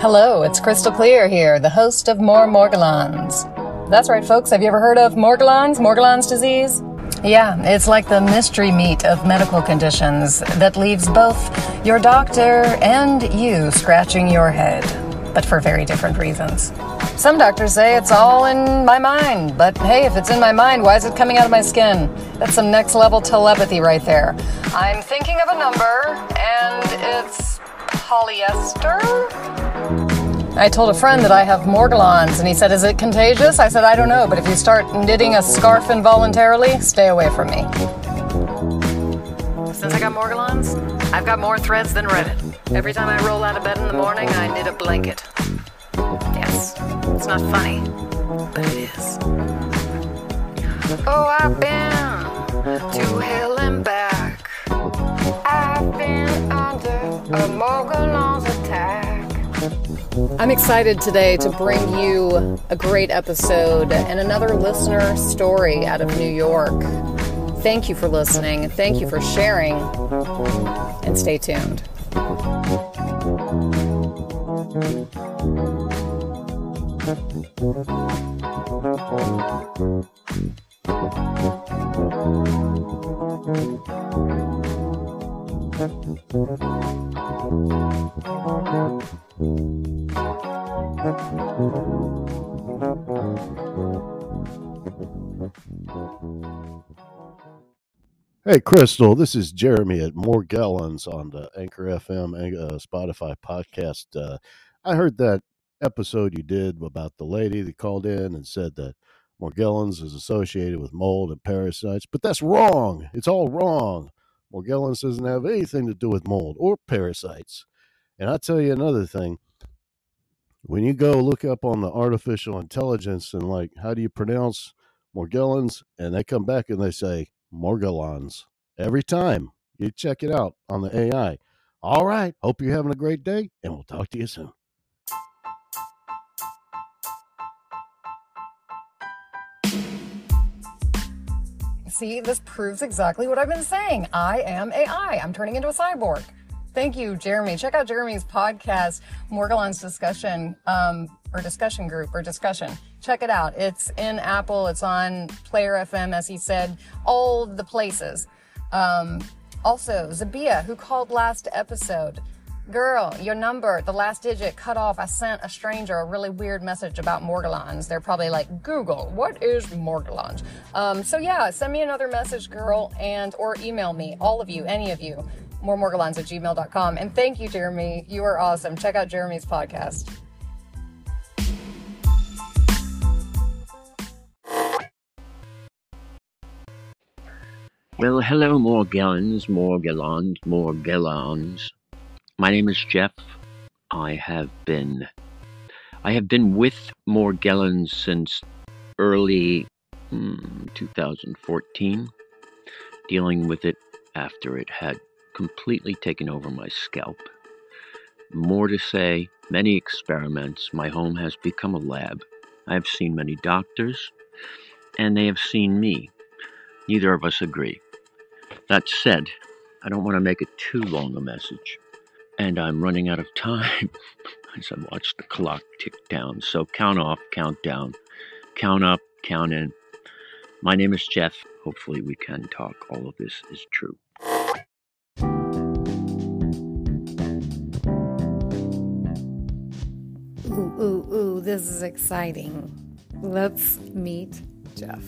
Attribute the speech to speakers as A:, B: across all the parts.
A: Hello, it's Crystal Clear here, the host of More Morgellons. That's right, folks. Have you ever heard of Morgellons, Morgellon's disease? Yeah, it's like the mystery meat of medical conditions that leaves both your doctor and you scratching your head, but for very different reasons. Some doctors say it's all in my mind, but hey, if it's in my mind, why is it coming out of my skin? That's some next level telepathy right there. I'm thinking of a number, and it's polyester? I told a friend that I have morgellons, and he said, Is it contagious? I said, I don't know, but if you start knitting a scarf involuntarily, stay away from me. Since I got morgellons, I've got more threads than Reddit. Every time I roll out of bed in the morning, I knit a blanket. Yes, it's not funny, but it is. Oh, I've been to hell and back. I'm excited today to bring you a great episode and another listener story out of New York. Thank you for listening. Thank you for sharing. And stay tuned.
B: Hey, Crystal, this is Jeremy at Morgellons on the Anchor FM uh, Spotify podcast. Uh, I heard that episode you did about the lady that called in and said that Morgellons is associated with mold and parasites, but that's wrong. It's all wrong. Morgellons doesn't have anything to do with mold or parasites. And I'll tell you another thing. When you go look up on the artificial intelligence and like, how do you pronounce Morgellons? And they come back and they say Morgellons every time. You check it out on the AI. All right. Hope you're having a great day, and we'll talk to you soon.
A: See, this proves exactly what I've been saying. I am AI. I'm turning into a cyborg. Thank you, Jeremy. Check out Jeremy's podcast, Morgellons Discussion, um, or Discussion Group, or Discussion. Check it out. It's in Apple. It's on Player FM, as he said, all the places. Um, also, Zabia, who called last episode. Girl, your number, the last digit cut off. I sent a stranger a really weird message about Morgellons. They're probably like, Google, what is Morgellons? Um, so yeah, send me another message, girl, and or email me, all of you, any of you moremorgellons at gmail.com. And thank you, Jeremy. You are awesome. Check out Jeremy's podcast.
C: Well, hello, Morgellons, Morgellons, Morgellons. My name is Jeff. I have been, I have been with Morgellons since early hmm, 2014, dealing with it after it had completely taken over my scalp. More to say, many experiments, my home has become a lab. I have seen many doctors, and they have seen me. Neither of us agree. That said, I don't want to make it too long a message, and I'm running out of time as I watch the clock tick down. So count off, count down, count up, count in. My name is Jeff. Hopefully, we can talk. All of this is true.
A: Ooh, ooh, ooh, this is exciting. Let's meet Jeff.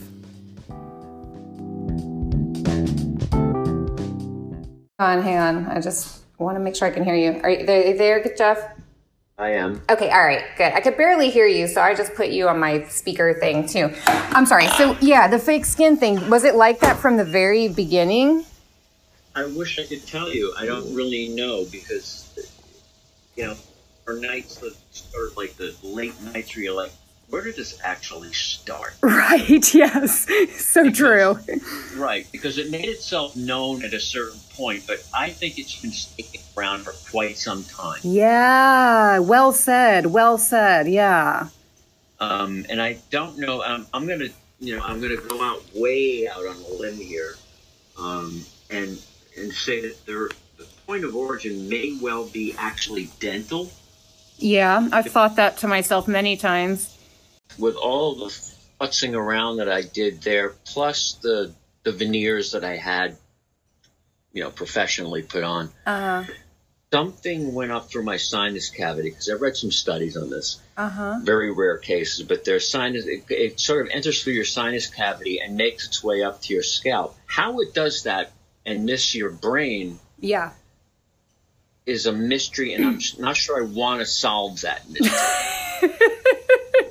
A: On, hang on. I just want to make sure I can hear you. Are you there, there Jeff?
C: I am.
A: Okay, all right, good. I could barely hear you, so I just put you on my speaker thing too. I'm sorry. So, yeah, the fake skin thing, was it like that from the very beginning?
C: I wish I could tell you. I don't really know because, you know, our nights that start like the late nights where you're like, where did this actually start?
A: Right, yes. So
C: Because-
A: true.
C: Right, because it made itself known at a certain point, but I think it's been sticking around for quite some time.
A: Yeah, well said. Well said. Yeah.
C: Um, and I don't know. Um, I'm gonna, you know, I'm gonna go out way out on a limb here, um, and and say that there, the point of origin may well be actually dental,
A: Yeah, I've thought that to myself many times.
C: With all the futzing around that I did there, plus the the veneers that I had, you know, professionally put on,
A: Uh
C: something went up through my sinus cavity because I've read some studies on this.
A: Uh huh.
C: Very rare cases, but there's sinus. It, it sort of enters through your sinus cavity and makes its way up to your scalp. How it does that and miss your brain
A: Yeah.
C: is a mystery, and I'm not sure I want to solve that mystery.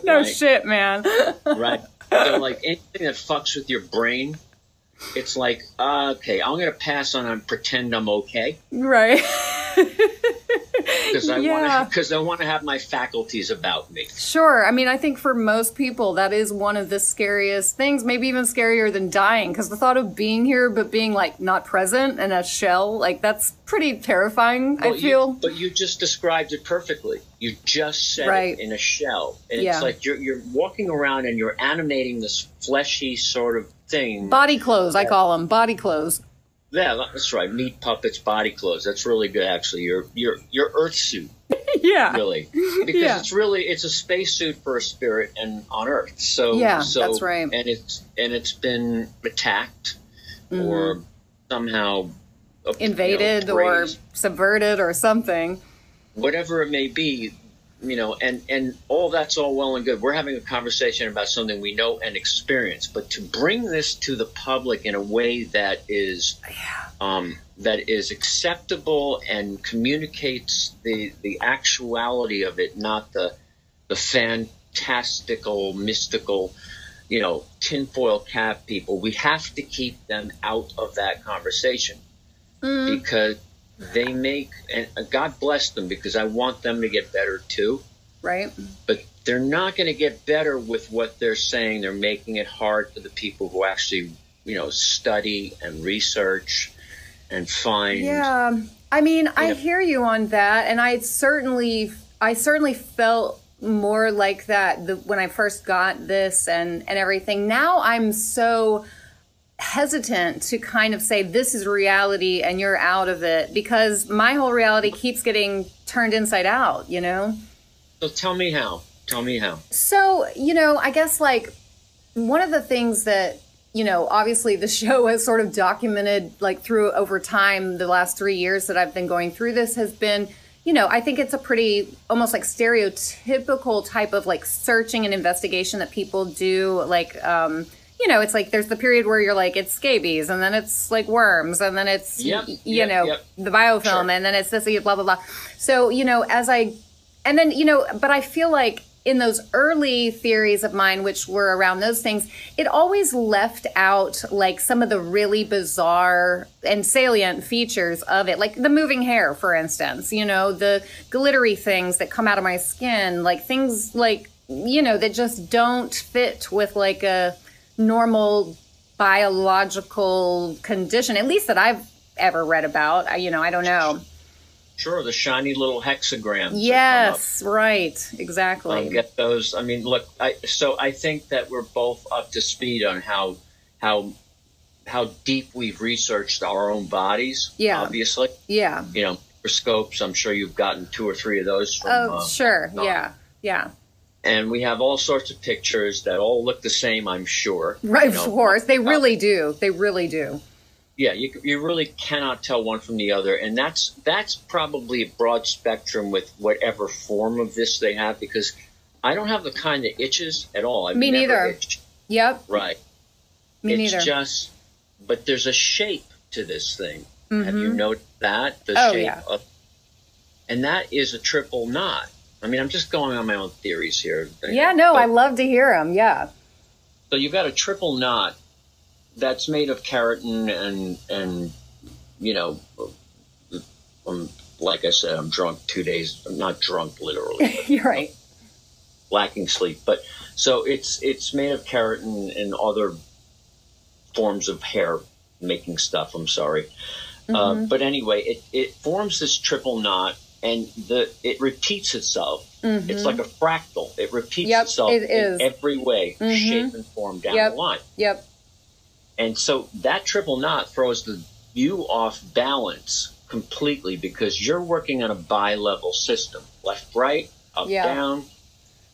A: No
C: Right.
A: shit, man.
C: right? So, like anything that fucks with your brain, it's like, uh, okay, I'm gonna pass on and pretend I'm okay
A: right.
C: because I
A: Yeah.
C: want to because I want to have my faculties about me.
A: Sure. I mean, I think for most people, that is one of the scariest things, maybe even scarier than dying, because the thought of being here but being like not present in a shell, like that's pretty terrifying, I
C: Well, you-
A: feel.
C: but you just described it perfectly. You just said
A: Right.
C: it in a shell, and
A: Yeah.
C: it's like you're you're walking around and you're animating this fleshy sort of thing.
A: Body clothes, I call them body clothes.
C: Yeah, that's right. Meat puppets, body clothes. That's really good, actually. Your your your Earth suit.
A: yeah.
C: really because
A: Yeah.
C: it's really it's a spacesuit for a spirit and on earth so
A: Yeah,
C: so
A: that's right.
C: and it's and it's been attacked or somehow uh, you know,
A: Mm-hmm. Invaded or subverted or something.
C: whatever it may be you know and and all that's all well and good. We're having a conversation about something we know and experience but to bring this to the public in a way that is um, that is acceptable and communicates the the actuality of it, not the the fantastical, mystical, you know, tinfoil cap people. We have to keep them out of that conversation. Because they make and uh, God bless them because I want them to get better too.
A: Right?
C: But they're not going to get better with what they're saying. They're making it hard for the people who actually, you know, study and research and find.
A: Yeah. I mean, I
C: Yeah.
A: hear you on that, and I certainly, I certainly felt more like that the, when I first got this and and everything. Now I'm so hesitant to kind of say this is reality and you're out of it because my whole reality keeps getting turned inside out. You know.
C: So tell me how. Tell me how.
A: So, you know, I guess like one of the things that, you know, obviously the show has sort of documented like through over time the last three years that I've been going through this has been, you know, I think it's a pretty almost like stereotypical type of like searching and investigation that people do. Like, um, you know, it's like there's the period where you're like, it's scabies, and then it's like worms, and then it's,
C: Yep,
A: you
C: yep,
A: know,
C: yep.
A: the biofilm,
C: Sure.
A: and then it's this, blah, blah, blah. So, you know, as I and then you know but i feel like in those early theories of mine which were around those things it always left out like some of the really bizarre and salient features of it like the moving hair for instance you know the glittery things that come out of my skin like things like you know that just don't fit with like a normal biological condition at least that i've ever read about I, you know i don't know
C: Sure, the shiny little hexagrams. that come up.
A: Yes, right. Exactly.
C: um, get those. I mean, look. I, so I think that we're both up to speed on how how how deep we've researched our own bodies.
A: Yeah.
C: Obviously,
A: yeah.
C: you know, microscopes. I'm sure you've gotten two or three of those from.
A: Oh,
C: uh,
A: sure. Yeah. Yeah.
C: And we have all sorts of pictures that all look the same. I'm sure.
A: Right.
C: You
A: Of course. They
C: uh,
A: really do. They really do.
C: Yeah, you, you really cannot tell one from the other, and that's that's probably a broad spectrum with whatever form of this they have because I don't have the kind that itches at all. I've
A: Me
C: never
A: neither.
C: itched.
A: Yep.
C: Right.
A: Me
C: it's
A: neither.
C: just, but there's a shape to this thing. Have you noticed that? The
A: Oh,
C: shape
A: yeah.
C: of, and that is a triple knot. I mean, I'm just going on my own theories here.
A: yeah. No,
C: But-
A: I love to hear them. Yeah.
C: So you've got a triple knot that's made of keratin and and you know, um, like I said, I'm drunk two days. I'm not drunk literally,
A: You're right.
C: lacking sleep. But so it's it's made of keratin and other forms of hair making stuff. I'm sorry, uh, but anyway, it it forms this triple knot. And the it repeats itself. It's like a fractal. It repeats
A: Yep,
C: itself
A: it
C: in every way,
A: Mhm.
C: shape, and form down
A: Yep.
C: the line.
A: Yep.
C: And so that triple knot throws the you off balance completely because you're working on a bi-level system, left, right, up,
A: Yeah.
C: down,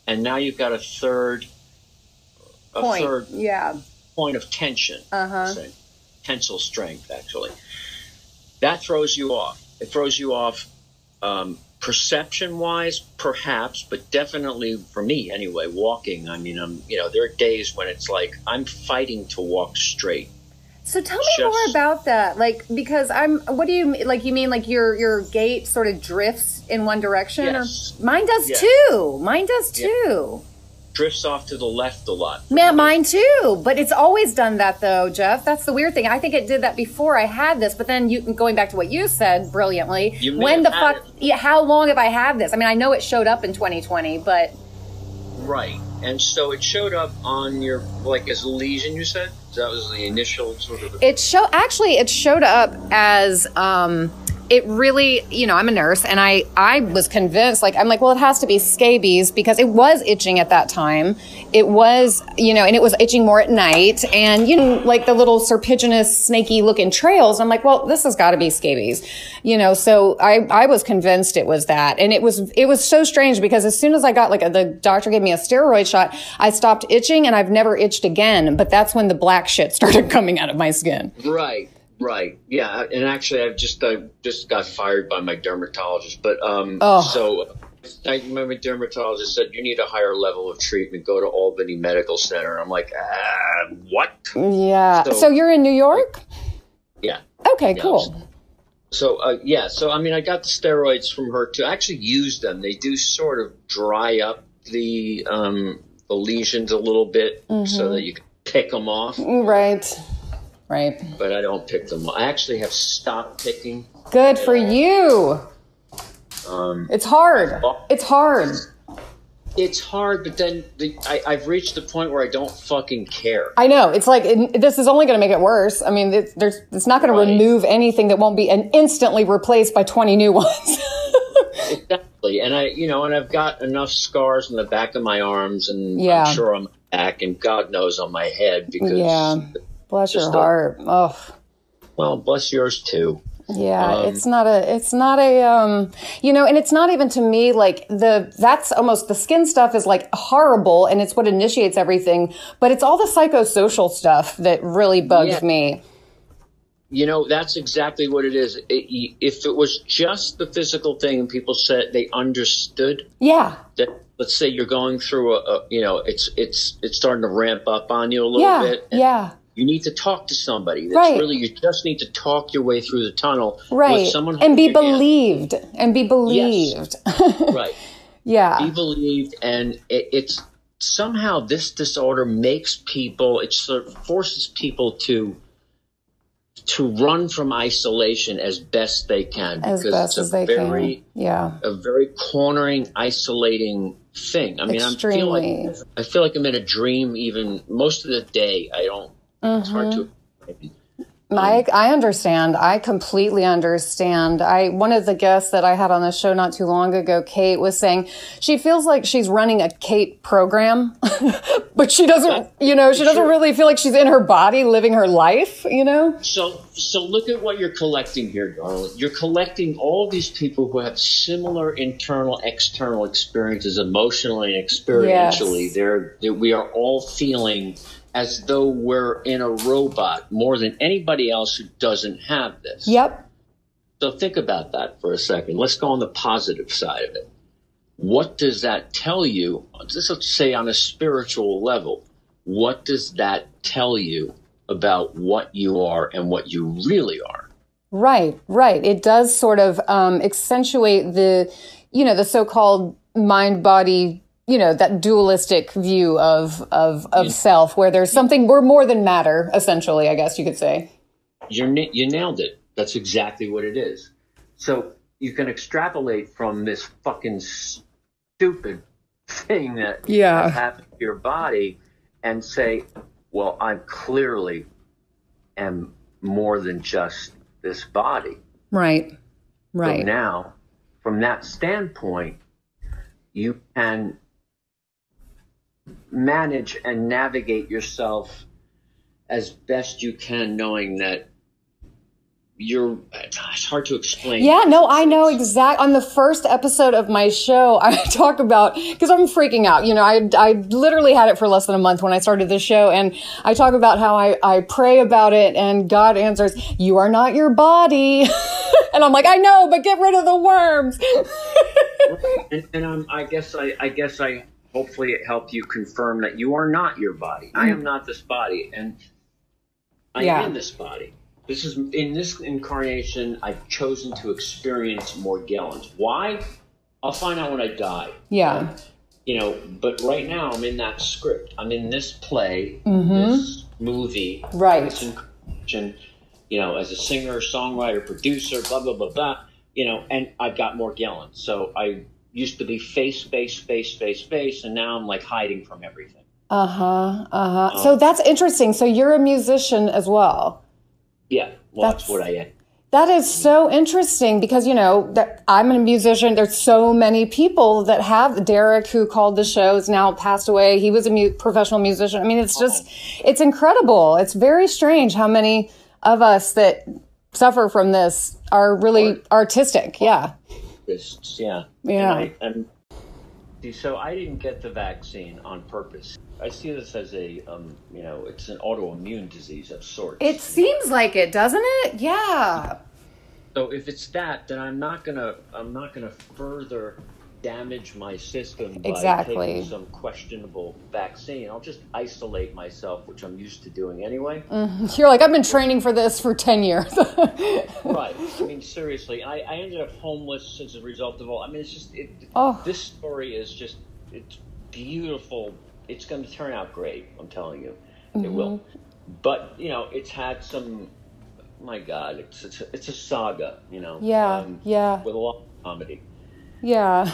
C: and now you've got a third, a
A: Point.
C: third
A: Yeah.
C: point of tension.
A: Uh huh.
C: say, tensile strength actually that throws you off it throws you off um, perception wise perhaps but definitely for me anyway walking i mean i'm you know there are days when it's like i'm fighting to walk straight
A: So tell me
C: Just-
A: more about that. Like, because I'm. What do you like? You mean like your your gait sort of drifts in one direction?
C: Yes.
A: Or mine does too. Mine does
C: Yeah. Drifts off to the left a lot
A: Man, mine too. But it's always done that though, Jeff. That's the weird thing. I think it did that before I had this. But then you going back to what you said brilliantly.
C: You
A: when the fuck? Yeah, how long have I had this? I mean, I know it showed up in 2020, but
C: right and so it showed up on your like as a lesion you said that was the initial sort of
A: it show actually it showed up as um it really you know i'm a nurse and i i was convinced like i'm like well it has to be scabies because it was itching at that time. It was you know and it was itching more at night and you know like the little serpiginous snaky looking trails. I'm like well this has got to be scabies you know so i i was convinced it was that. And it was it was so strange because as soon as i got like a, the doctor gave me a steroid shot i stopped itching and i've never itched again. But that's when the black shit started coming out of my skin.
C: Right, right, yeah. And actually, I've just I just got fired by my dermatologist. But um,
A: Oh.
C: so I, my dermatologist said you need a higher level of treatment. Go to Albany Medical Center. I'm like, ah, what?
A: Yeah. So,
C: So-
A: you're in New York?
C: Yeah.
A: Okay,
C: Yeah,
A: cool.
C: So uh, yeah, so I mean, I got the steroids from her to actually use them. They do sort of dry up the um, the lesions a little bit
A: Mm-hmm.
C: so that you can pick them off.
A: Right. Right.
C: But I don't pick them. I actually have stopped picking.
A: Good for you.
C: Um,
A: It's hard. It's hard.
C: It's hard, but then the, I, I've reached the point where I don't fucking care.
A: I know. It's like it, this is only going to make it worse. I mean, it, there's it's not going
C: Right.
A: to remove anything that won't be and instantly replaced by 20 new ones.
C: Exactly, and I, you know, and I've got enough scars on the back of my arms, and
A: Yeah.
C: I'm sure on my back, and God knows on my head because,
A: Yeah. Bless your
C: a-
A: heart. Oh.
C: well, bless yours too.
A: Yeah,
C: Um,
A: it's not a, it's not a, um, you know, and it's not even to me like the, that's almost the skin stuff is like horrible and it's what initiates everything, but it's all the psychosocial stuff that really bugs
C: Yeah.
A: me.
C: You know, that's exactly what it is. It, if it was just the physical thing, and people said they understood
A: Yeah.
C: that, let's say you're going through a, a you know, it's it's it's starting to ramp up on you a little
A: Yeah.
C: bit. and
A: Yeah.
C: You need to talk to somebody. That's
A: Right.
C: really you just need to talk your way through the tunnel
A: Right.
C: with someone
A: And be
C: your hand.
A: believed and be believed. Yes.
C: right.
A: yeah.
C: be believed and it, it's somehow this disorder makes people it sort of forces people to to run from isolation as best they can
A: as
C: because
A: best
C: it's
A: as
C: a
A: they
C: very
A: can. Yeah.
C: a very cornering isolating thing i mean i feel
A: Extremely.
C: like i feel like i'm in a dream even most of the day i don't it's hard to mm-hmm.
A: I, I understand. I completely understand. I one of the guests that I had on the show not too long ago, Kate, was saying she feels like she's running a Kate program, but she doesn't. You know, she doesn't
C: Sure.
A: really feel like she's in her body living her life. You know.
C: So, so look at what you're collecting here, darling. You're collecting all these people who have similar internal, external experiences, emotionally and experientially.
A: Yes.
C: They're, they we are all feeling as though we're in a robot more than anybody else who doesn't have this.
A: Yep.
C: So think about that for a second. Let's go on the positive side of it. What does that tell you? Let's say on a spiritual level, what does that tell you about what you are and what you really are?
A: Right, right. It does sort of um, accentuate the, you know, the so-called mind-body, you know, that dualistic view of of of self, where there's something we're more than matter, essentially. I guess you could say.
C: You're, you nailed it. That's exactly what it is. So you can extrapolate from this fucking stupid thing that
A: Yeah.
C: has happened to your body and say, well, I clearly am more than just this body.
A: Right,
C: So
A: right.
C: now, from that standpoint, you can manage and navigate yourself as best you can, knowing that you're it's hard to explain.
A: Yeah, no, I know exact. On the first episode of my show, I talk about because I'm freaking out. You know, I I literally had it for less than a month when I started the show, and I talk about how I I pray about it, and God answers, "You are not your body," and I'm like, I know, but get rid of the worms.
C: and, and I guess I I guess I hopefully it helped you confirm that you are not your body. I am not this body, and I
A: Yeah.
C: am this body. This is in this incarnation. I've chosen to experience more Morgellons. Why? I'll find out when I die.
A: yeah,
C: You know, but right now I'm in that script. I'm in this play,
A: Mm-hmm.
C: this movie,
A: Right.
C: this incarnation. You know, as a singer, songwriter, producer, blah blah blah blah. You know, and I've got more Morgellons. So I used to be face, face, face, face, face, and now I'm like hiding from everything.
A: uh huh, uh huh. So that's interesting. So you're a musician as well.
C: Yeah, well, that's,
A: That's-
C: what I am.
A: That is so interesting because you know that I'm a musician. There's so many people that have Derek, who called the show, is now passed away. He was a mu- professional musician. I mean, it's just, it's incredible. It's very strange how many of us that suffer from this are really artistic. Yeah,
C: Just, yeah.
A: Yeah.
C: And I, and, see, so I didn't get the vaccine on purpose. I see this as a, um, you know, it's an autoimmune disease of sorts.
A: it seems like it, doesn't it? Yeah,
C: So if it's that, then I'm not gonna I'm not gonna further damage my system by
A: Exactly.
C: taking some questionable vaccine. I'll just isolate myself, which I'm used to doing anyway.
A: you're like I've been training for this for ten years.
C: Right. I mean, seriously, I, I ended up homeless as a result of all. I mean, it's just it,
A: Oh.
C: this story is just it's beautiful. It's going to turn out great. I'm telling you, it will.
A: Mm-hmm.
C: But you know, it's had some. My God, it's it's a, it's a saga. You know.
A: Yeah,
C: um,
A: yeah.
C: With a lot of comedy.
A: Yeah,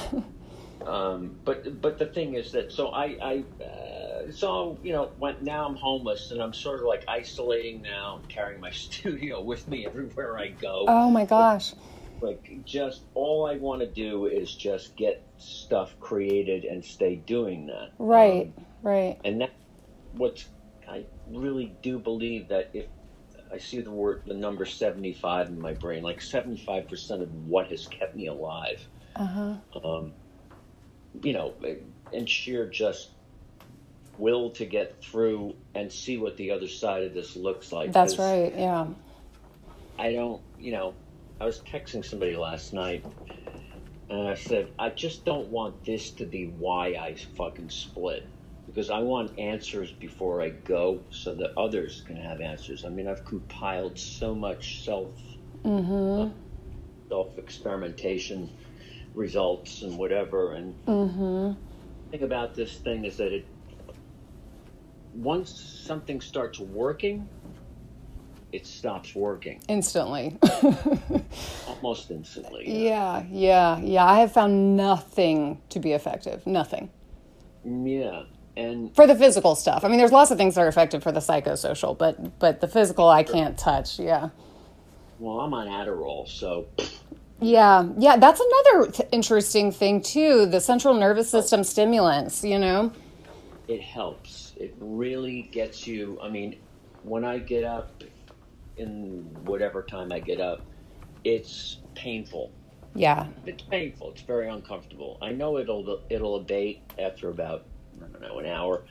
C: Um, but but the thing is that so I I uh, so you know went now I'm homeless and I'm sort of like isolating now, carrying my studio with me everywhere I go.
A: oh my gosh.
C: like just all I want to do is just get stuff created and stay doing that.
A: Right,
C: Um,
A: right.
C: and that what I really do believe that if I see the word the number 75 in my brain, like 75% of what has kept me alive
A: Uh huh.
C: um, you know, and sheer just will to get through and see what the other side of this looks like.
A: That's right. Yeah.
C: I don't, you know, I was texting somebody last night and I said, I just don't want this to be why I fucking split. Because I want answers before I go so that others can have answers. I mean, I've compiled so much self
A: Mm-hmm.
C: self experimentation results and whatever and
A: Mm-hmm.
C: thing about this thing is that it once something starts working it stops working
A: Instantly.
C: almost instantly
A: yeah, yeah, yeah. I have found nothing to be effective. Nothing.
C: yeah and
A: For the physical stuff. I mean, there's lots of things that are effective for the psychosocial, but but the physical I can't touch. Yeah.
C: well i'm on adderall so
A: Yeah, yeah, that's another t- interesting thing too. The central nervous oh. system stimulants, you know.
C: it helps it really gets you i mean when i get up in whatever time i get up it's painful
A: Yeah,
C: It's painful. It's very uncomfortable. I know it'll it'll abate after about I don't know an hour,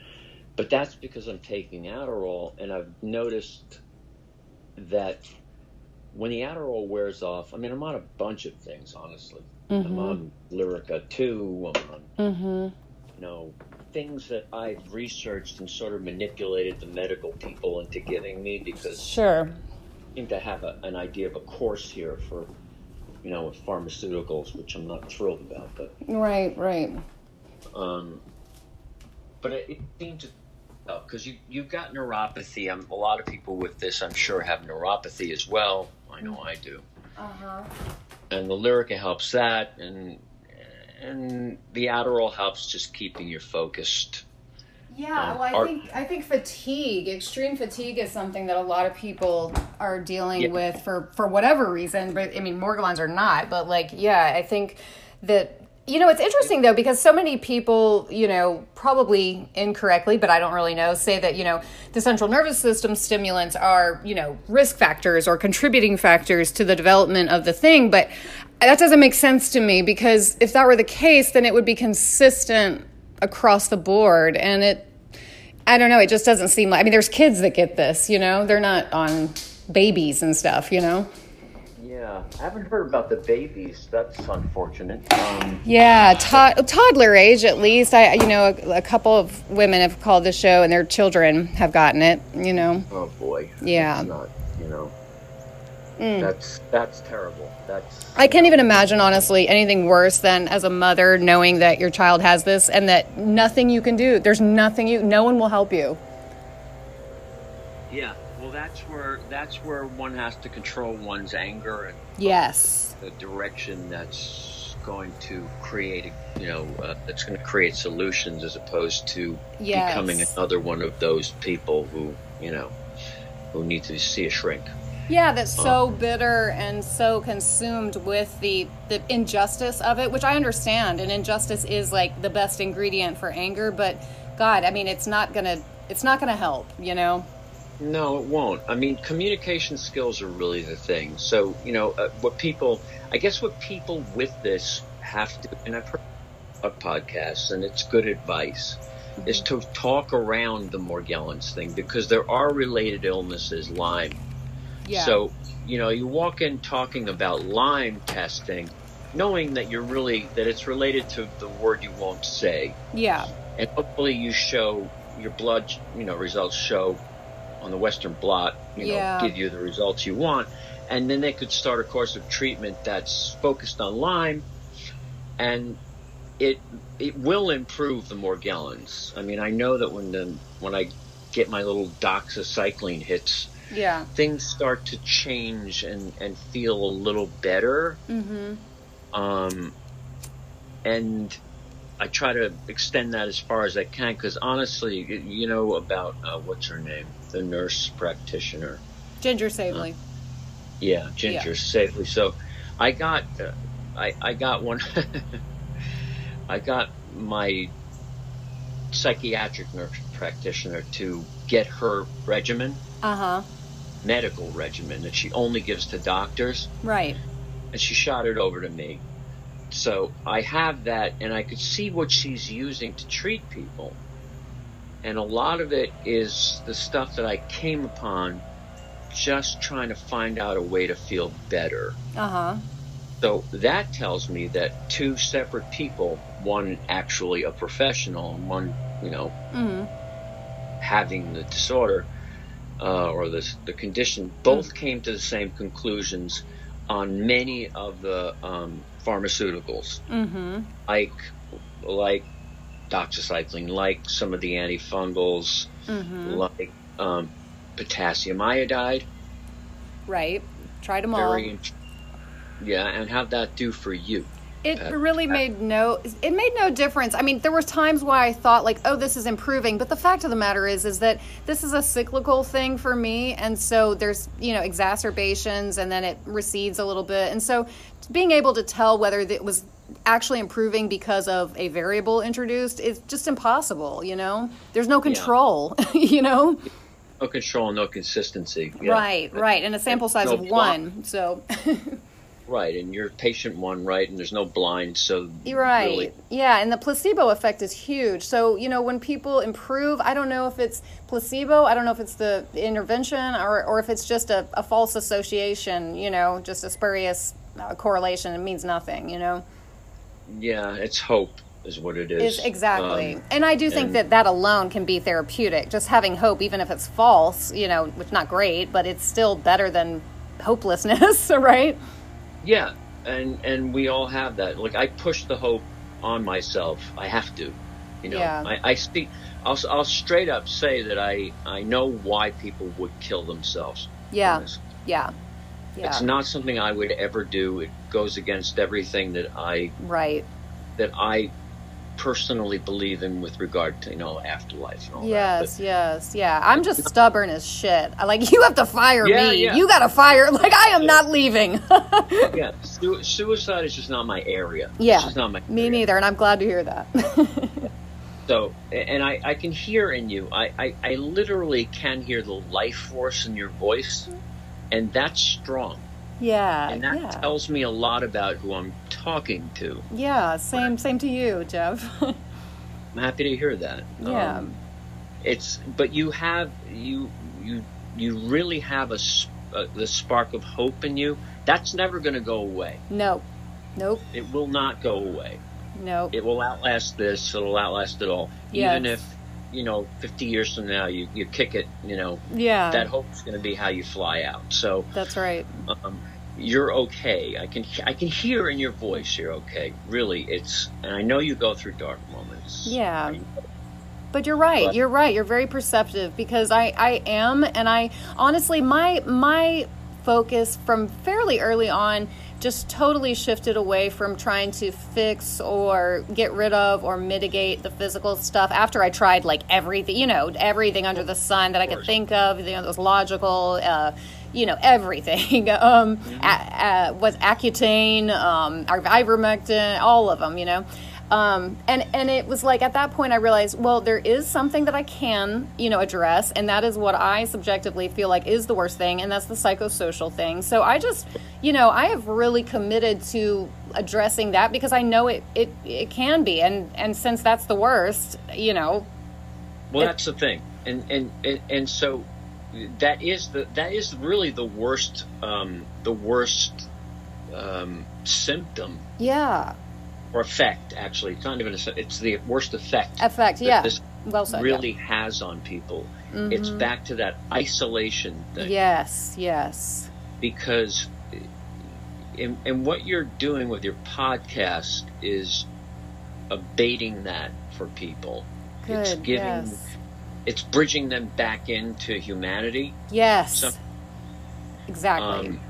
C: but that's because I'm taking Adderall, and I've noticed that when the Adderall wears off, I mean I'm on a bunch of things. Honestly, I'm on Lyrica too. I'm on
A: mm-hmm.
C: you know things that I've researched and sort of manipulated the medical people into giving me because
A: Sure.
C: I seem to have a, an idea of a course here for you know with pharmaceuticals, which I'm not thrilled about, but.
A: Right, right.
C: Um, but it, it seems because you you've got neuropathy. Um, a lot of people with this, I'm sure, have neuropathy as well. I know I do.
A: Uh-huh.
C: And the Lyrica helps that, and and the Adderall helps just keeping you focused.
A: Yeah,
C: Um,
A: well, I think I think fatigue, extreme fatigue, is something that a lot of people are dealing
C: Yeah.
A: with for for whatever reason. But I mean, Morgellons are not. But like, yeah, I think that You know, it's interesting though because so many people, you know, probably incorrectly, but I don't really know, say that, you know, the central nervous system stimulants are, you know, risk factors or contributing factors to the development of the thing, but that doesn't make sense to me because if that were the case, then it would be consistent across the board and it I don't know, it just doesn't seem like I mean there's kids that get this, you know. They're not on babies and stuff, you know.
C: Yeah, I haven't heard about the babies. That's unfortunate. Um,
A: yeah, to- toddler age at least. I, you know, a, a, couple of women have called the show, and their children have gotten it. You know.
C: Oh boy.
A: Yeah.
C: That's not, you know. Mm. That's that's terrible. That's.
A: I can't even imagine, honestly, anything worse than as a mother knowing that your child has this and that nothing you can do. There's nothing you. No one will help you.
C: Yeah, that's where that's where one has to control one's anger and
A: yes,
C: the direction that's going to create, you know, uh, that's going to create solutions as opposed to yes. becoming another one of those people who, you know, who need to see a shrink.
A: Yeah, that's so um, bitter and so consumed with the the injustice of it, which I understand. And injustice is like the best ingredient for anger, but God, I mean, it's not gonna it's not gonna help, you know.
C: No, it won't. I mean, communication skills are really the thing. So, you know, uh, what people, I guess what people with this have to, and I've heard a podcast, and it's good advice, mm-hmm. is to talk around the Morgellons thing because there are related illnesses, Lyme. Yeah. So, you know, you walk in talking about Lyme testing, knowing that you're really, that it's related to the word you won't say.
A: Yeah.
C: And hopefully you show, your blood, you know, results show on the Western blot, you know, yeah. give you the results you want. And then they could start a course of treatment that's focused on Lyme, and it it will improve the Morgellons. I mean, I know that when the when I get my little doxycycline hits,
A: yeah,
C: things start to change and and feel a little better.
A: Mm-hmm.
C: Um, and I try to extend that as far as I can because honestly, you know about uh, what's her name, the nurse practitioner,
A: Ginger Savely. Uh,
C: yeah, Ginger yeah. Savely. So, I got, uh, I I got one. I got my psychiatric nurse practitioner to get her regimen.
A: Uh huh.
C: Medical regimen that she only gives to doctors.
A: Right.
C: And she shot it over to me so I have that, and I could see what she's using to treat people. And a lot of it is the stuff that I came upon just trying to find out a way to feel better.
A: Uh huh.
C: So that tells me that two separate people, one actually a professional, and one, you know,
A: mm-hmm.
C: having the disorder uh, or the, the condition, both mm-hmm. came to the same conclusions on many of the um, pharmaceuticals,
A: mm-hmm.
C: like like doxycycline, like some of the antifungals,
A: mm-hmm.
C: like um, potassium iodide.
A: Right. Tried them all.
C: yeah, and how'd that do for you?
A: It really made no it made no difference. I mean, there were times where I thought like, "Oh, this is improving," but the fact of the matter is is that this is a cyclical thing for me, and so there's, you know, exacerbations and then it recedes a little bit. And so being able to tell whether it was actually improving because of a variable introduced is just impossible, you know? There's no control, yeah. you know?
C: No control, no consistency. Yeah.
A: Right, right. And a sample size no of one. So
C: Right, and you're patient one, right? And there's no blind, so
A: right,
C: really...
A: yeah. And the placebo effect is huge. So you know, when people improve, I don't know if it's placebo, I don't know if it's the intervention, or or if it's just a, a false association. You know, just a spurious uh, correlation. It means nothing. You know.
C: Yeah, it's hope is what it is.
A: is exactly. Um, and I do think and, that that alone can be therapeutic. Just having hope, even if it's false, you know, which not great, but it's still better than hopelessness, right?
C: Yeah, and and we all have that. Like I push the hope on myself. I have to, you know.
A: Yeah.
C: I, I speak. I'll I'll straight up say that I I know why people would kill themselves.
A: Yeah. Yeah. Yeah.
C: It's not something I would ever do. It goes against everything that I
A: right
C: that I personally believe in with regard to you know afterlife and all
A: Yes,
C: that.
A: yes, yes, yeah. I'm just stubborn as shit. I like you have to fire
C: Yeah,
A: me.
C: yeah.
A: You got to fire. Like I am not leaving.
C: Yeah, su- suicide is just not my area.
A: Yeah,
C: it's not my
A: me
C: area.
A: neither, and I'm glad to hear that.
C: So, and I, I can hear in you, I, I, I literally can hear the life force in your voice, and that's strong.
A: Yeah,
C: And that
A: yeah,
C: tells me a lot about who I'm talking to.
A: yeah. Same, same to you, Jeff.
C: I'm happy to hear that.
A: yeah,
C: Um, it's, but you have, you, you, you really have a, uh, the spark of hope in you. That's never going to go away.
A: no, nope,
C: It will not go away.
A: nope.
C: It will outlast this. It'll outlast it all. Even if, you know, 50 years from now, you, you kick it, you know,
A: yeah,
C: that hope's going to be how you fly out. So
A: that's right.
C: um, you're okay. I can I can hear in your voice you're okay. Really, it's and I know you go through dark moments.
A: Yeah. But you're right.
C: But-
A: you're right. You're very perceptive because I, I am, and I honestly, my my focus from fairly early on just totally shifted away from trying to fix or get rid of or mitigate the physical stuff after I tried like everything, you know, everything under the sun that I could think of, you know, that was logical, uh, you know, everything. um, a, a, was Accutane, um, ivermectin, all of them, you know. Um, and and it was like at that point I realized, well, there is something that I can, you know, address, and that is what I subjectively feel like is the worst thing, and that's the psychosocial thing. So I just, you know, I have really committed to addressing that because I know it it, it can be, and and since that's the worst, you know,
C: Well,
A: It-
C: that's the thing, and and and, and so that is the that is really the worst um, the worst um, symptom
A: yeah,
C: or effect. Actually, it's not even a, it's the worst effect
A: effect, yeah,
C: this
A: well said, yeah.
C: really has on people. It's
A: Mhm.
C: back to that isolation thing.
A: Yes, yes,
C: because and, and what you're doing with your podcast is abating that for people it's
A: good,
C: giving
A: yes,
C: it's bridging them back into humanity.
A: Yes,
C: Some-
A: exactly,
C: um,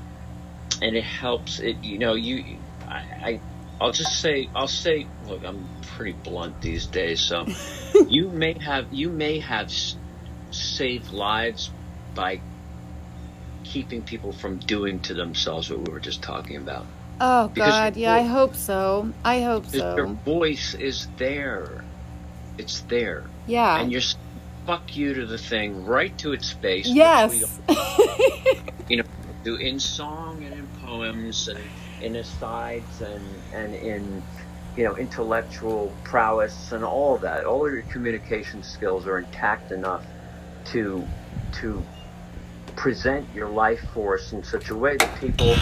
C: and it helps it you know you I, I i'll just say i'll say look i'm pretty blunt these days so you may have you may have saved lives by keeping people from doing to themselves what we were just talking about.
A: Oh
C: because
A: God, yeah, I hope so, I hope
C: Because your voice is there. It's there.
A: yeah,
C: And you're fuck you to the thing right to its face.
A: yes.
C: you know, do in song and in poems and in asides and, and in, you know, intellectual prowess and all that. All of your communication skills are intact enough to, to present your life force in such a way that people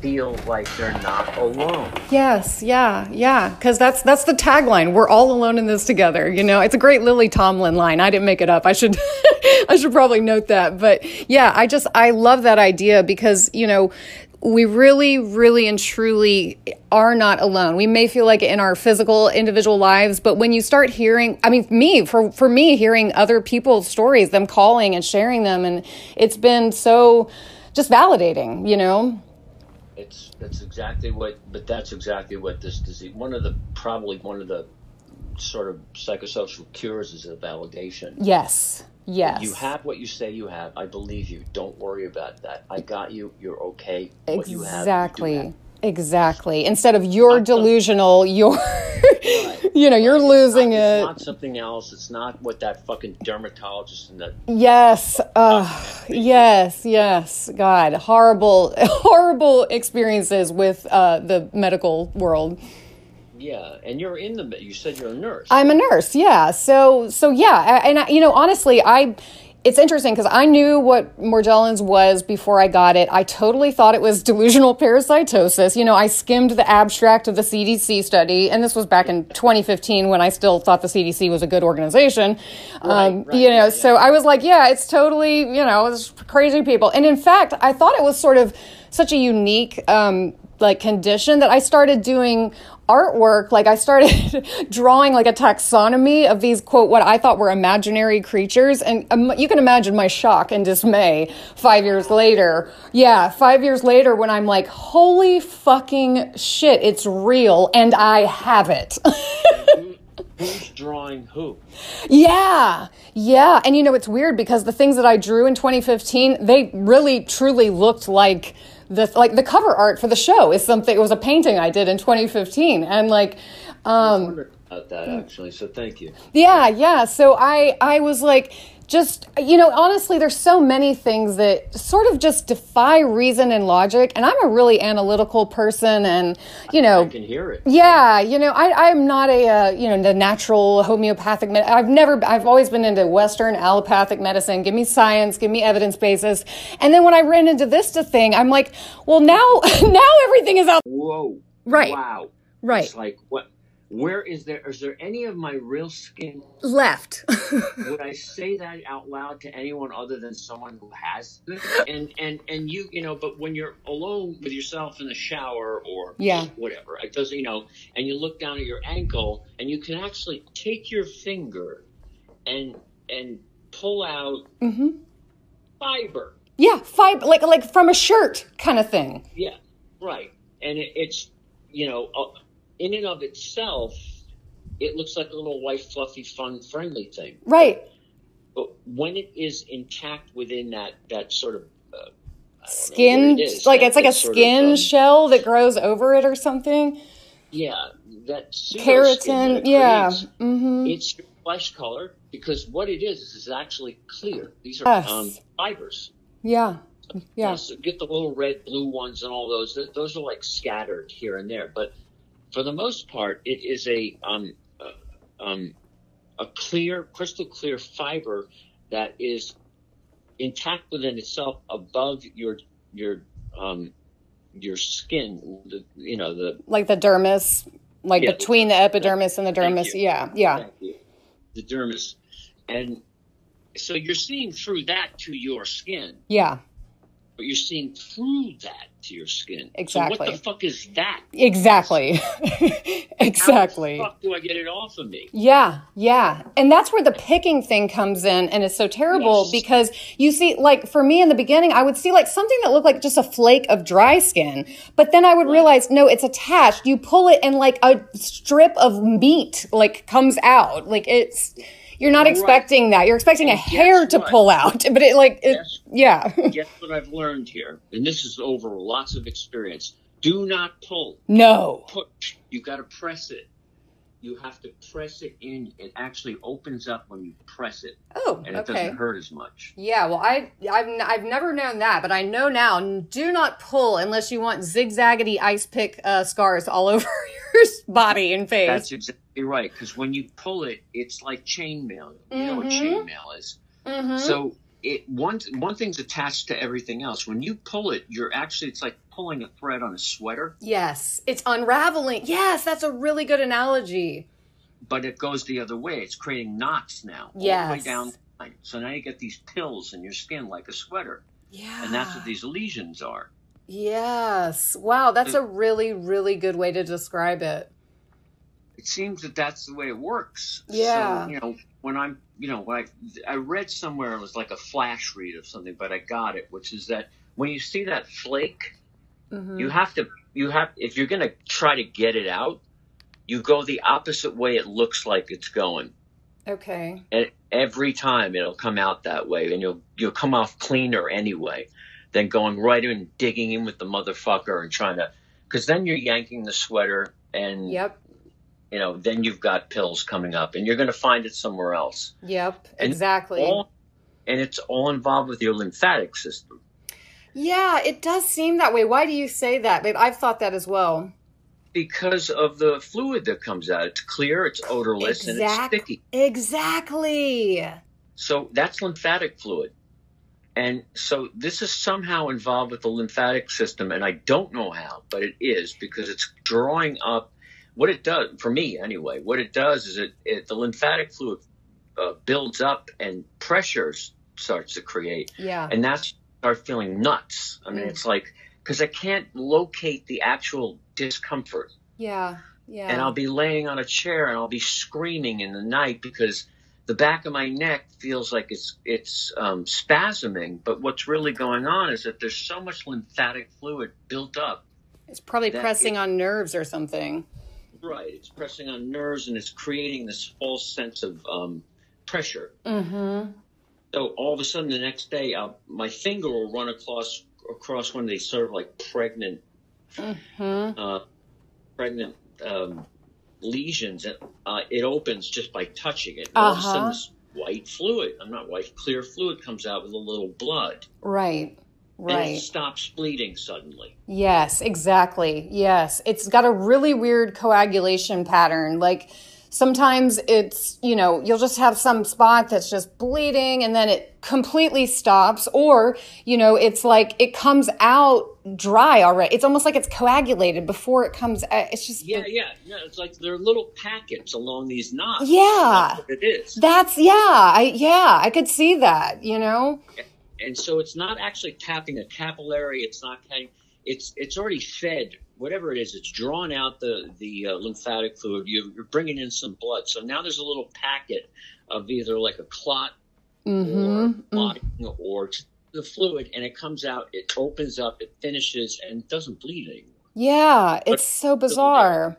C: feel like they're not alone.
A: Yes, yeah, yeah. Because that's that's the tagline. We're all alone in this together. You know, it's a great Lily Tomlin line. I didn't make it up. I should, I should probably note that. But yeah, I just I love that idea because you know we really, really and truly are not alone. We may feel like in our physical individual lives, but when you start hearing, I mean, me, for, for me, hearing other people's stories, them calling and sharing them, and it's been so just validating, you know?
C: It's that's exactly what, but that's exactly what this disease. One of the probably one of the sort of psychosocial cures is a validation.
A: Yes. Yes.
C: You have what you say you have. I believe you. Don't worry about that. I got you. You're okay. What you have,
A: Exactly. Exactly. Instead of you're delusional, you're, you know, you're
C: It's
A: losing
C: not,
A: it.
C: It's not something else. It's not what that fucking dermatologist and that.
A: Yes. Uh, yes. Yes. God, horrible, horrible experiences with uh, the medical world.
C: Yeah, and you're in the. You said you're a nurse.
A: I'm a nurse. Yeah. So, so yeah. And, I, you know, honestly, I, it's interesting because I knew what Morgellons was before I got it. I totally thought it was delusional parasitosis. You know, I skimmed the abstract of the CDC study, and this was back in 2015 when I still thought the CDC was a good organization. um,
C: right,
A: you know,
C: yeah,
A: so I was like, yeah, it's totally, you know, it's crazy people. And in fact, I thought it was sort of such a unique, um, like condition that I started doing artwork like i started drawing like a taxonomy of these quote what i thought were imaginary creatures and um, you can imagine my shock and dismay five years later yeah five years later when i'm like holy fucking shit it's real and i have it Who's
C: drawing who?
A: Yeah, yeah. And you know, it's weird because the things that I drew in 2015, they really truly looked like the like the cover art for the show is something. It was a painting I did in 2015, and like, um,
C: About that actually, so thank you.
A: yeah, yeah. So I I was like just you know honestly there's so many things that sort of just defy reason and logic and i'm a really analytical person and you know
C: I can hear it.
A: yeah, you know, I, I'm not a, uh, you know, the natural homeopathic. Med- I've never, I've always been into Western allopathic medicine. Give me science, give me evidence basis. And then when I ran into this thing, I'm like, well, now, now everything is out.
C: Whoa.
A: Right.
C: Wow.
A: Right.
C: It's like what? Where is there? Is there any of my real skin?
A: Left.
C: Would I say that out loud to anyone other than someone who has? And and and you, you know, but when you're alone with yourself in the shower or
A: Yeah.
C: whatever, it doesn't, you know, and you look down at your ankle and you can actually take your finger and and pull out
A: mm-hmm.
C: fiber.
A: Yeah, fiber, like, like from a shirt kind of thing.
C: Yeah, right. And it, it's, you know, uh, in and of itself, it looks like a little white, fluffy, fun, friendly thing.
A: Right.
C: But when it is intact within that that sort of uh, I don't know what
A: Skin,
C: it
A: like
C: that-
A: it's like a
C: sort of,
A: skin
C: um,
A: shell that grows over it or something.
C: yeah, that pseudoskin that
A: Keratin.
C: it
A: Yeah.
C: creates,
A: hmm
C: It's your flesh color because what it is is actually clear. These are
A: Yes.
C: um, fibers.
A: Yeah. Yeah.
C: Yes, get the little red, blue ones and all those. Those are like scattered here and there, but for the most part, it is a um, uh, um, a clear, crystal clear fiber that is intact within itself above your your um, your skin. The, you know the
A: Like the dermis, like
C: Yeah,
A: between the epidermis and the dermis. Yeah. Yeah.
C: The dermis, and so you're seeing through that to your skin.
A: Yeah.
C: But you're seeing through that to your skin. So
A: Exactly.
C: what the fuck is that?
A: Exactly.
C: How
A: exactly.
C: the fuck do I get it off of me?
A: Yeah, yeah. And that's where the picking thing comes in and it's so terrible
C: Yes.
A: because you see, like for me in the beginning, I would see like something that looked like just a flake of dry skin. But then I would realize, no, it's attached. You pull it and like a strip of meat like comes out. Like it's, you're not expecting that. You're expecting a
C: And guess
A: hair to
C: what?
A: pull out. But it like, it,
C: Guess-
A: yeah.
C: Guess what I've learned here, and this is over lots of experience. Do not pull.
A: no.
C: Push. You got to press it. You have to press it in. It actually opens up when you press it,
A: Oh,
C: and it
A: okay.
C: doesn't hurt as much.
A: Yeah, well, I, I've, I've never known that, but I know now. Do not pull unless you want zigzaggedy ice pick uh, scars all over body and face.
C: That's exactly right. Because when you pull it, it's like chainmail. You know what
A: Mhm.
C: chainmail is.
A: Mhm.
C: So it one one thing's attached to everything else. When you pull it, you're actually it's like pulling a thread on a sweater,
A: yes, it's unraveling. Yes, that's a really good analogy.
C: but it goes the other way. It's creating knots now, all the way down. the. So now you get these pills in your skin like a sweater,
A: Yeah.
C: and that's what these lesions are.
A: Yes. Wow, that's a really, really good way to describe it.
C: It seems that that's the way it works.
A: Yeah.
C: So, you know, when I'm, you know, when I I read somewhere it was like a flash read of something, but I got it, which is that when you see that flake.
A: Mhm.
C: you have to you have if you're going to try to get it out you go the opposite way it looks like it's going
A: Okay.
C: and every time it'll come out that way and you'll you'll come off cleaner anyway than going right in and digging in with the motherfucker and trying to because then you're yanking the sweater and
A: Yep.
C: you know then you've got pills coming up and you're going to find it somewhere else
A: Yep.
C: And
A: exactly.
C: all, and it's all involved with your lymphatic system
A: yeah, it does seem that way. Why do you say that? Babe, I've thought that as well.
C: because of the fluid that comes out it's clear it's odorless and it's sticky
A: Exactly.
C: So that's lymphatic fluid. And so this is somehow involved with the lymphatic system, and I don't know how, but it is because it's drawing up what it does, for me anyway, what it does is it, it the lymphatic fluid uh, builds up and pressure starts to create.
A: Yeah.
C: And that's start feeling nuts. I mean,
A: Mm.
C: it's like, because I can't locate the actual discomfort
A: Yeah. Yeah.
C: and I'll be laying on a chair and I'll be screaming in the night because the back of my neck feels like it's it's um, spasming. But what's really going on is that there's so much lymphatic fluid built up.
A: it's probably pressing on nerves or something.
C: Right. It's pressing on nerves and it's creating this false sense of um, pressure.
A: Mm-hmm.
C: So all of a sudden, the next day, uh, my finger will run across across one of these sort of like pregnant,
A: Mm-hmm.
C: uh, pregnant um, lesions, and uh, it opens just by touching it. And all of a sudden,
A: Uh-huh.
C: this white fluid, I'm not white, clear fluid comes out with a little blood,
A: Right.
C: and it
A: Right.
C: stops bleeding suddenly.
A: Yes, exactly. Yes. It's got a really weird coagulation pattern. Like sometimes it's, you know, you'll just have some spot that's just bleeding and then it completely stops or, you know, it's like it comes out dry already. It's almost like it's coagulated before it comes out. It's just
C: Yeah, yeah, no, it's like there are little packets along these knots.
A: Yeah.
C: That's what it is.
A: That's yeah, I yeah, I could see that, you know?
C: and so it's not actually tapping a capillary. It's not cutting. It's it's already fed whatever it is. It's drawn out the the uh, lymphatic fluid. You, you're bringing in some blood. So now there's a little packet of either like a clot
A: Mhm.
C: or clotting or the fluid, and it comes out. It opens up. It finishes and doesn't bleed anymore.
A: Yeah, it's so bizarre.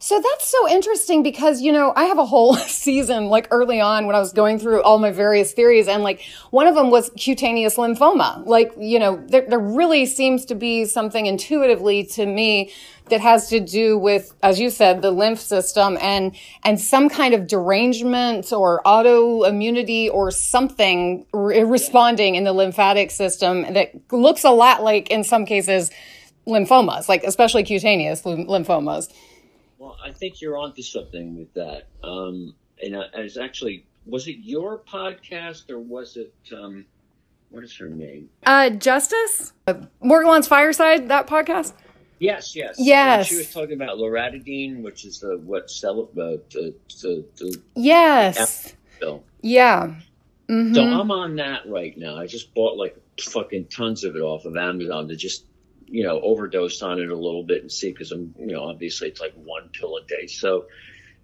A: So that's so interesting because, you know, I have a whole season like early on when I was going through all my various theories and like one of them was cutaneous lymphoma. Like, you know, there, there really seems to be something intuitively to me that has to do with, as you said, the lymph system and, and some kind of derangement or autoimmunity or something re- responding in the lymphatic system that looks a lot like in some cases lymphomas, like especially cutaneous lym- lymphomas.
C: Well, I think you're onto something with that. Um, and uh, it's actually was it your podcast or was it um, what is her name?
A: Uh, Justice? Uh, Morgan's Fireside, that podcast?
C: Yes, yes,
A: Yes.
C: And she was talking about loratadine, which is the what cell uh, the the the
A: Yes.
C: pill.
A: Yeah. hmm
C: So I'm on that right now. I just bought like fucking tons of it off of Amazon to just you know overdose on it a little bit and see because I'm you know obviously it's like one pill a day. So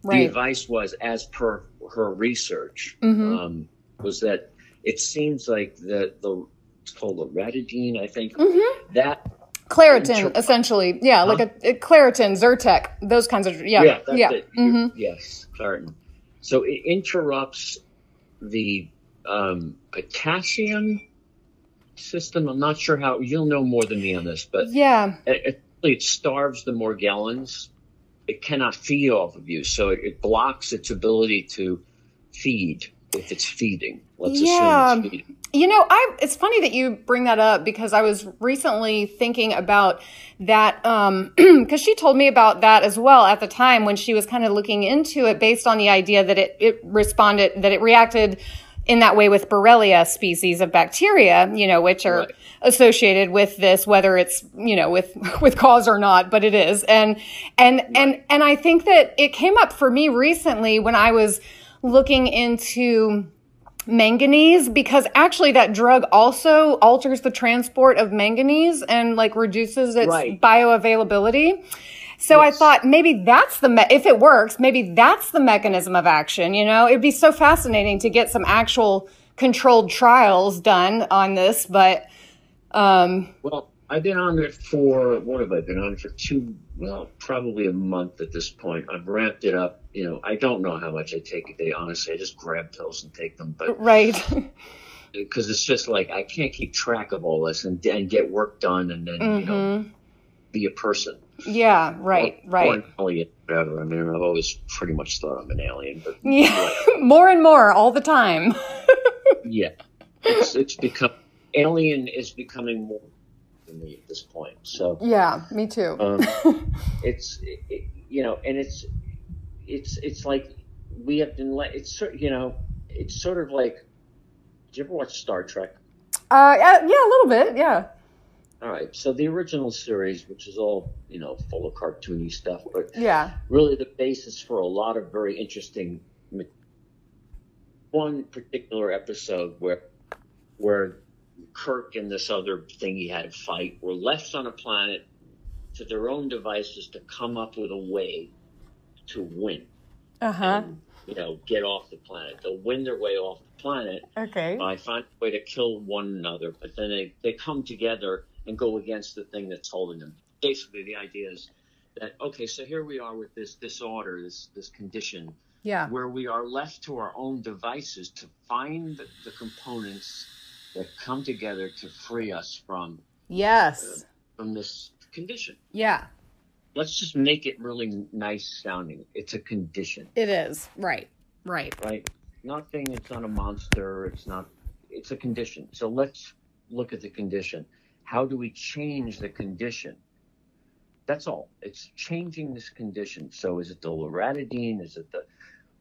C: the advice was, as per her research,
A: Mhm.
C: um, was that it seems like the the it's called loratadine, I think
A: hmm
C: that
A: Claritin,
C: Inter-
A: essentially. Yeah, like a, a Claritin, Zyrtec, those kinds of, yeah.
C: yeah, that's
A: yeah.
C: it.
A: hmm
C: Yes, Claritin. So it interrupts the um, potassium system. I'm not sure how you'll know more than me on this, but
A: Yeah.
C: it, it, it starves the Morgellons. It cannot feed off of you, so it, it blocks its ability to feed if it's feeding. Let's
A: Yeah.
C: assume it's feeding.
A: You know, I it's funny that you bring that up because I was recently thinking about that um because she told me about that as well at the time when she was kind of looking into it based on the idea that it it responded that it reacted in that way with Borrelia species of bacteria, you know, which are
C: Right.
A: associated with this whether it's, you know, with with cause or not, but it is. And and and and I think that it came up for me recently when I was looking into manganese because actually that drug also alters the transport of manganese and like reduces its
C: Right.
A: bioavailability. So I thought maybe that's the me- if it works, maybe that's the mechanism of action. You know, it'd be so fascinating to get some actual controlled trials done on this. But um,
C: Well, I've been on it for what have I been on it for two? Well, probably a month at this point. I've ramped it up. You know, I don't know how much I take a day. Honestly, I just grab pills and take them, but
A: right,
C: because it's just like I can't keep track of all this and, and get work done and then you know
A: hmm
C: be a person.
A: Yeah, right,
C: Or-
A: right.
C: Or an alien, whatever. I mean, I've always pretty much thought I'm an alien, but
A: Yeah, more and more all the time.
C: yeah, it's it's become alien is becoming more to me at this point. So.
A: Yeah, me too.
C: Um, it's it, you know, and it's it's it's like we have been let. It's sort you know, it's sort of like. Did you ever watch Star Trek?
A: Uh, yeah, a little bit. Yeah.
C: All right, so the original series, which is all you know, full of cartoony stuff, but
A: Yeah.
C: really the basis for a lot of very interesting. One particular episode where where Kirk and this other thing he had to fight were left on a planet to their own devices to come up with a way to win.
A: Uh huh.
C: you know, get off the planet. They'll win their way off the planet
A: Okay.
C: by finding a way to kill one another, but then they, they come together and go against the thing that's holding them. Basically, the idea is that okay, so here we are with this disorder, this this condition,
A: Yeah.
C: where we are left to our own devices to find the, the components that come together to free us from
A: Yes.
C: Uh, from this condition.
A: Yeah.
C: Let's just make it really nice sounding. It's a condition,
A: It is. Right. Right.
C: right? Nothing. It's not a monster. It's not. It's a condition. So let's look at the condition. How do we change the condition? That's all. It's changing this condition. So is it the loratadine? Is it the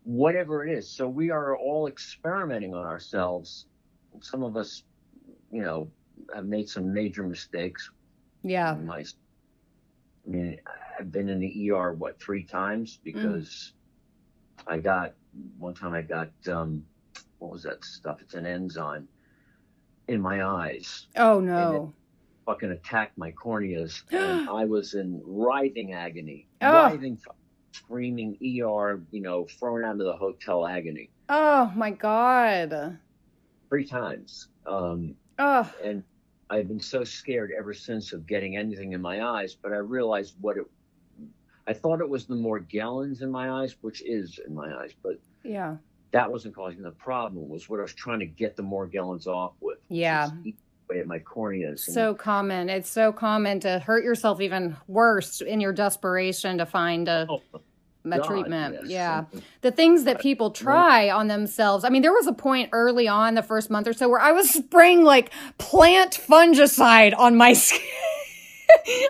C: whatever it is? So we are all experimenting on ourselves. Some of us, you know, have made some major mistakes.
A: Yeah.
C: My, I mean, I've been in the ER what three times because I got one time I got um, what was that stuff? It's an enzyme in my eyes
A: Oh no.
C: Fucking attacked my corneas and I was in writhing agony,
A: Oh.
C: writhing, screaming ER, you know, thrown out of the hotel agony
A: Oh my god.
C: three times. Um,
A: Oh.
C: and I've been so scared ever since of getting anything in my eyes, but I realized what it, I thought it was the Morgellons in my eyes, which is in my eyes, but
A: Yeah.
C: that wasn't causing the problem. Was what I was trying to get the Morgellons off with.
A: Yeah.
C: Away at my corneas. and-
A: So common. It's so common to hurt yourself even worse in your desperation to find a,
C: Oh,
A: a
C: God,
A: treatment.
C: yes.
A: Yeah. Mm-hmm. The things that people try on themselves. I mean, there was a point early on the first month or so where I was spraying like plant fungicide on my skin.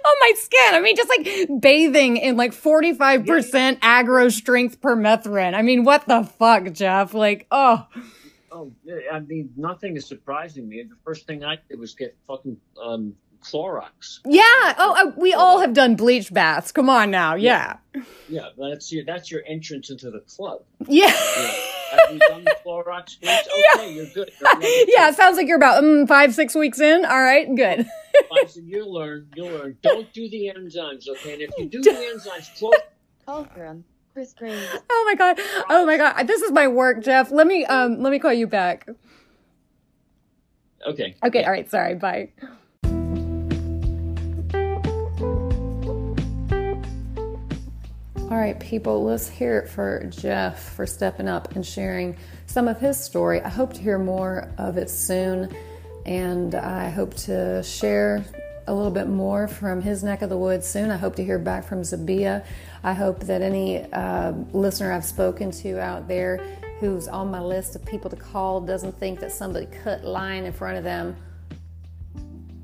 A: on my skin. I mean, just like bathing in like 45% agro strength permethrin. I mean, what the fuck, Jeff? Like, oh,
C: Oh, I mean, nothing is surprising me. The first thing I did was get fucking um, Clorox.
A: yeah. Oh, uh, we all have done bleach baths. Come on now. Yeah.
C: Yeah, that's your that's your entrance into the club.
A: Yeah.
C: Yeah. Have you done the Clorox bleach? Okay, you're good. You're
A: yeah, it sounds like you're about mm, five, six weeks in. All right, good.
C: two. You'll learn. You'll learn. Don't do the enzymes, okay? And if you do the enzymes, close.
D: Fulcrum. Chris Green.
A: Oh my god. Oh my god. This is my work, Jeff. Let me um let me call you back.
C: Okay.
A: Okay, all right, sorry. Bye. All right, people, let's hear it for Jeff for stepping up and sharing some of his story. I hope to hear more of it soon, and I hope to share a little bit more from his neck of the woods soon. I hope to hear back from Zabia. I hope that any uh, listener I've spoken to out there who's on my list of people to call doesn't think that somebody cut line in front of them.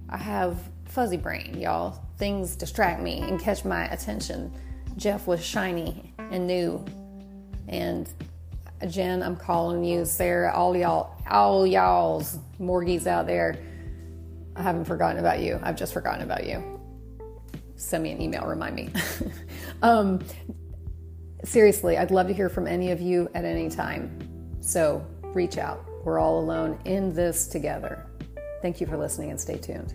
A: I have fuzzy brain, y'all. Things distract me and catch my attention. Jeff was shiny and new. And Jen, I'm calling you. Sarah, all y'all, all y'all's morgies out there. I haven't forgotten about you. I've just forgotten about you. Send me an email, remind me. um, seriously, I'd love to hear from any of you at any time. So reach out. We're all alone in this together. Thank you for listening and stay tuned.